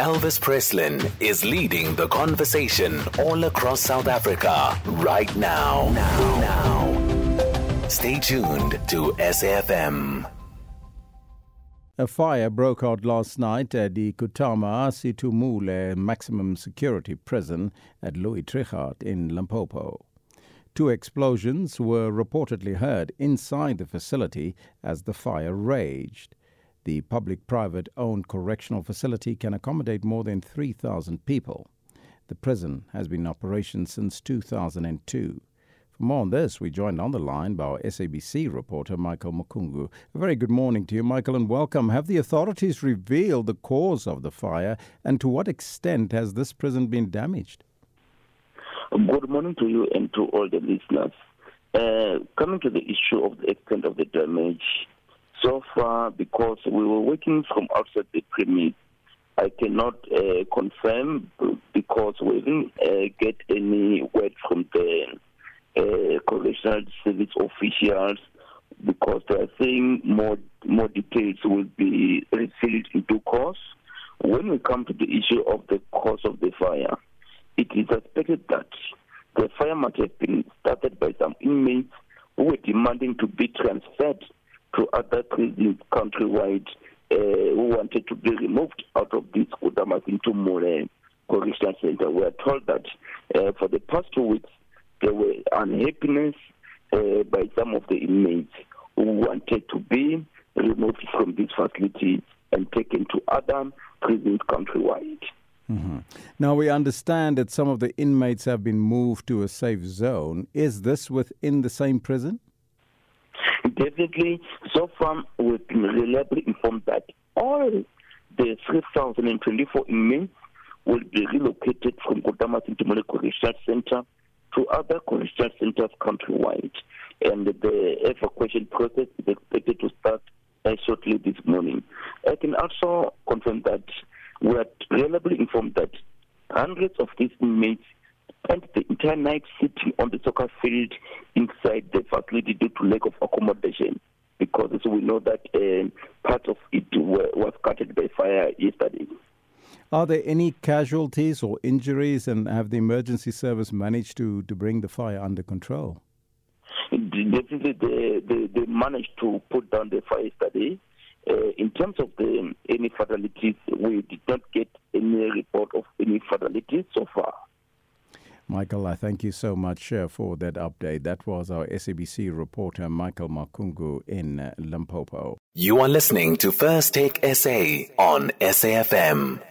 Elvis Presslin is leading the conversation all across South Africa right now. Now. now. Stay tuned to SAFM. A fire broke out last night at the Kutama Sinthumule maximum security prison at Louis Trichardt in Limpopo. Two explosions were reportedly heard inside the facility as the fire raged. The public private owned correctional facility can accommodate more than 3,000 people. The prison has been in operation since 2002. For more on this, we joined on the line by our SABC reporter, Michael Makungo. A very good morning to you, Michael, and welcome. Have the authorities revealed the cause of the fire, and to what extent has this prison been damaged? Good morning to you and to all the listeners. Uh, coming to the issue of the extent of the damage, so far, because we were working from outside the premise, I cannot uh, confirm because we didn't uh, get any word from the uh, correctional service officials because they are saying more more details will be revealed in due course. When we come to the issue of the cause of the fire, it is suspected that the fire might have been started by some inmates who were demanding to be transferred to other prisons countrywide uh, who wanted to be removed out of this Kutama Sinthumule Correctional Center. We are told that uh, for the past two weeks there were unhappiness uh, by some of the inmates who wanted to be removed from this facility and taken to other prisons countrywide. Mm-hmm. Now, we understand that some of the inmates have been moved to a safe zone. Is this within the same prison? Definitely. So far, we've been reliably informed that all the 3,024 inmates will be relocated from Kutama Sinthumule Correctional Center to other correctional centers countrywide. And the evacuation process is expected to start shortly this morning. I can also confirm that we are reliably informed that hundreds of these inmates spent the entire night sitting on the soccer field inside the facility due to lack of accommodation. Because we know that uh, part of it were, was scattered by fire yesterday. Are there any casualties or injuries, and have the emergency service managed to, to bring the fire under control? Definitely, they, they, they managed to put down the fire yesterday. Uh, in terms of the, any fatalities, we did not get any report of any fatalities so far. Michael, I thank you so much uh, for that update. That was our SABC reporter, Michael Makungo in uh, Limpopo. You are listening to First Take SA on SAFM.